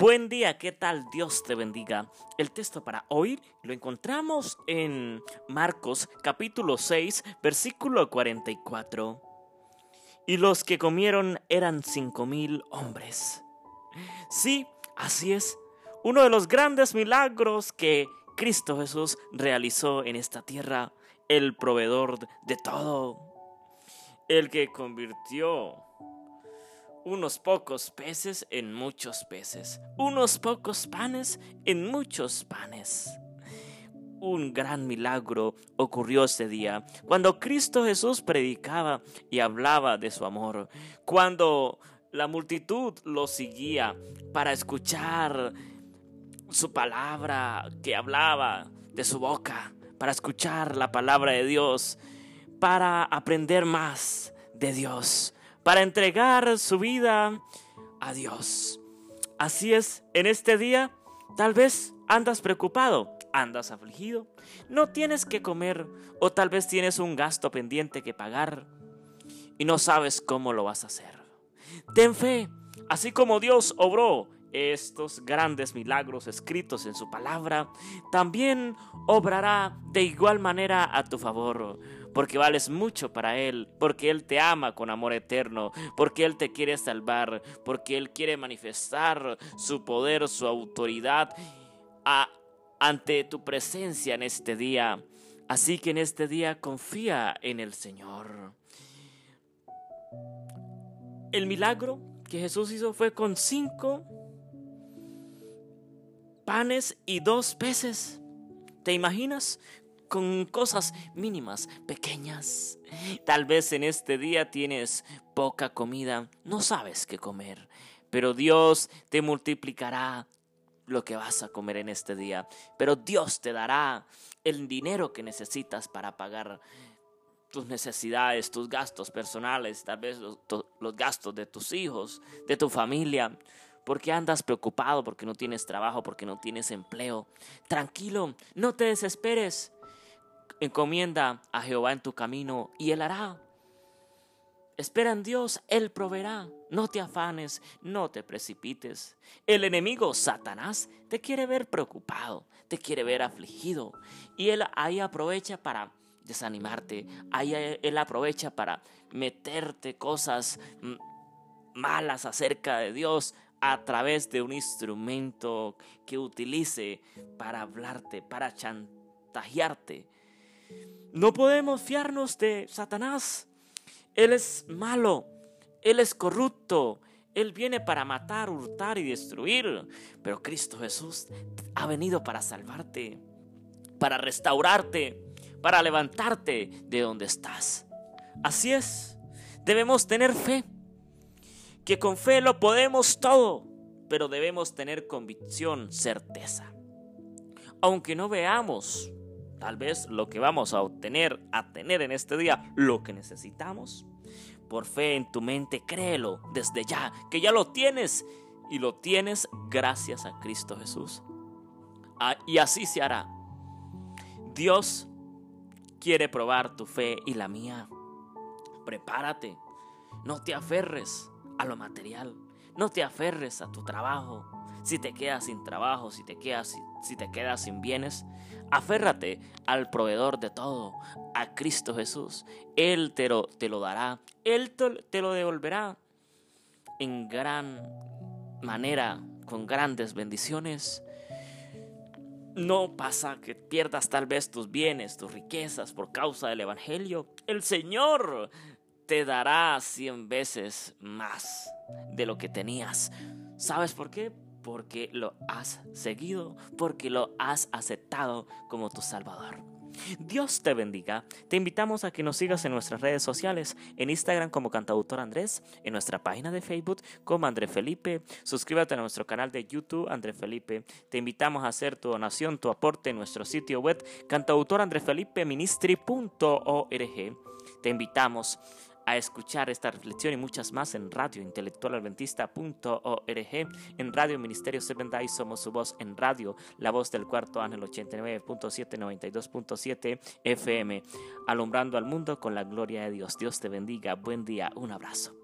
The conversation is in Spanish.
Buen día, ¿qué tal? Dios te bendiga. El texto para hoy lo encontramos en Marcos capítulo 6, versículo 44. Y los que comieron eran cinco mil hombres. Sí, así es. Uno de los grandes milagros que Cristo Jesús realizó en esta tierra, el proveedor de todo, el que convirtió unos pocos peces en muchos peces, unos pocos panes en muchos panes. Un gran milagro ocurrió ese día, cuando Cristo Jesús predicaba y hablaba de su amor, cuando la multitud lo seguía para escuchar su palabra que hablaba de su boca, para escuchar la palabra de Dios, para aprender más de Dios para entregar su vida a Dios. Así es, en este día tal vez andas preocupado, andas afligido, no tienes que comer o tal vez tienes un gasto pendiente que pagar y no sabes cómo lo vas a hacer. Ten fe, así como Dios obró estos grandes milagros escritos en su palabra, también obrará de igual manera a tu favor porque vales mucho para Él, porque Él te ama con amor eterno, porque Él te quiere salvar, porque Él quiere manifestar su poder, su autoridad ante tu presencia en este día. Así que en este día confía en el Señor. El milagro que Jesús hizo fue con cinco panes y dos peces. ¿Te imaginas? Con cosas mínimas, pequeñas. Tal vez en este día tienes poca comida, no sabes qué comer, pero Dios te multiplicará lo que vas a comer en este día, pero Dios te dará el dinero que necesitas para pagar tus necesidades, tus gastos personales, tal vez los, los, gastos de tus hijos, de tu familia. Porque andas preocupado, porque no tienes trabajo, porque no tienes empleo. Tranquilo, no te desesperes. Encomienda a Jehová en tu camino y Él hará. Espera en Dios, Él proveerá. No te afanes, no te precipites. El enemigo, Satanás, te quiere ver preocupado, te quiere ver afligido. Y Él ahí aprovecha para desanimarte. Ahí Él aprovecha para meterte cosas malas acerca de Dios a través de un instrumento que utilice para hablarte, para chantajearte no podemos fiarnos de Satanás. Él es malo, Él es corrupto, Él viene para matar, hurtar y destruir. Pero Cristo Jesús ha venido para salvarte, para restaurarte, para levantarte de donde estás. Así es, debemos tener fe, que con fe lo podemos todo, pero debemos tener convicción, certeza. Aunque no veamos tal vez lo que vamos a obtener, a tener en este día, lo que necesitamos. Por fe en tu mente, créelo desde ya, que ya lo tienes y lo tienes gracias a Cristo Jesús. Ah, y así se hará. Dios quiere probar tu fe y la mía. Prepárate, no te aferres a lo material, no te aferres a tu trabajo. Si te quedas sin trabajo, si te quedas, si te sin bienes, Aférrate al proveedor de todo, a Cristo Jesús. Él te lo, te lo dará, Él te lo devolverá en gran manera, con grandes bendiciones. No pasa que pierdas tal vez tus bienes, tus riquezas por causa del Evangelio. El Señor te dará cien veces más de lo que tenías. ¿Sabes por qué? porque lo has seguido, porque lo has aceptado como tu Salvador. Dios te bendiga. Te invitamos a que nos sigas en nuestras redes sociales, en Instagram como Cantautor Andrés, en nuestra página de Facebook como André Felipe. Suscríbete a nuestro canal de YouTube André Felipe. Te invitamos a hacer tu donación, tu aporte en nuestro sitio web cantautorandrefelipeministry.org. Te invitamos a escuchar esta reflexión y muchas más en Radio Intelectualadventista.org, en Radio Ministerio Seven Day Somos su voz, en Radio La Voz del Cuarto Ángel 89.7, 92.7 FM, alumbrando al mundo con la gloria de Dios. Dios te bendiga, buen día, un abrazo.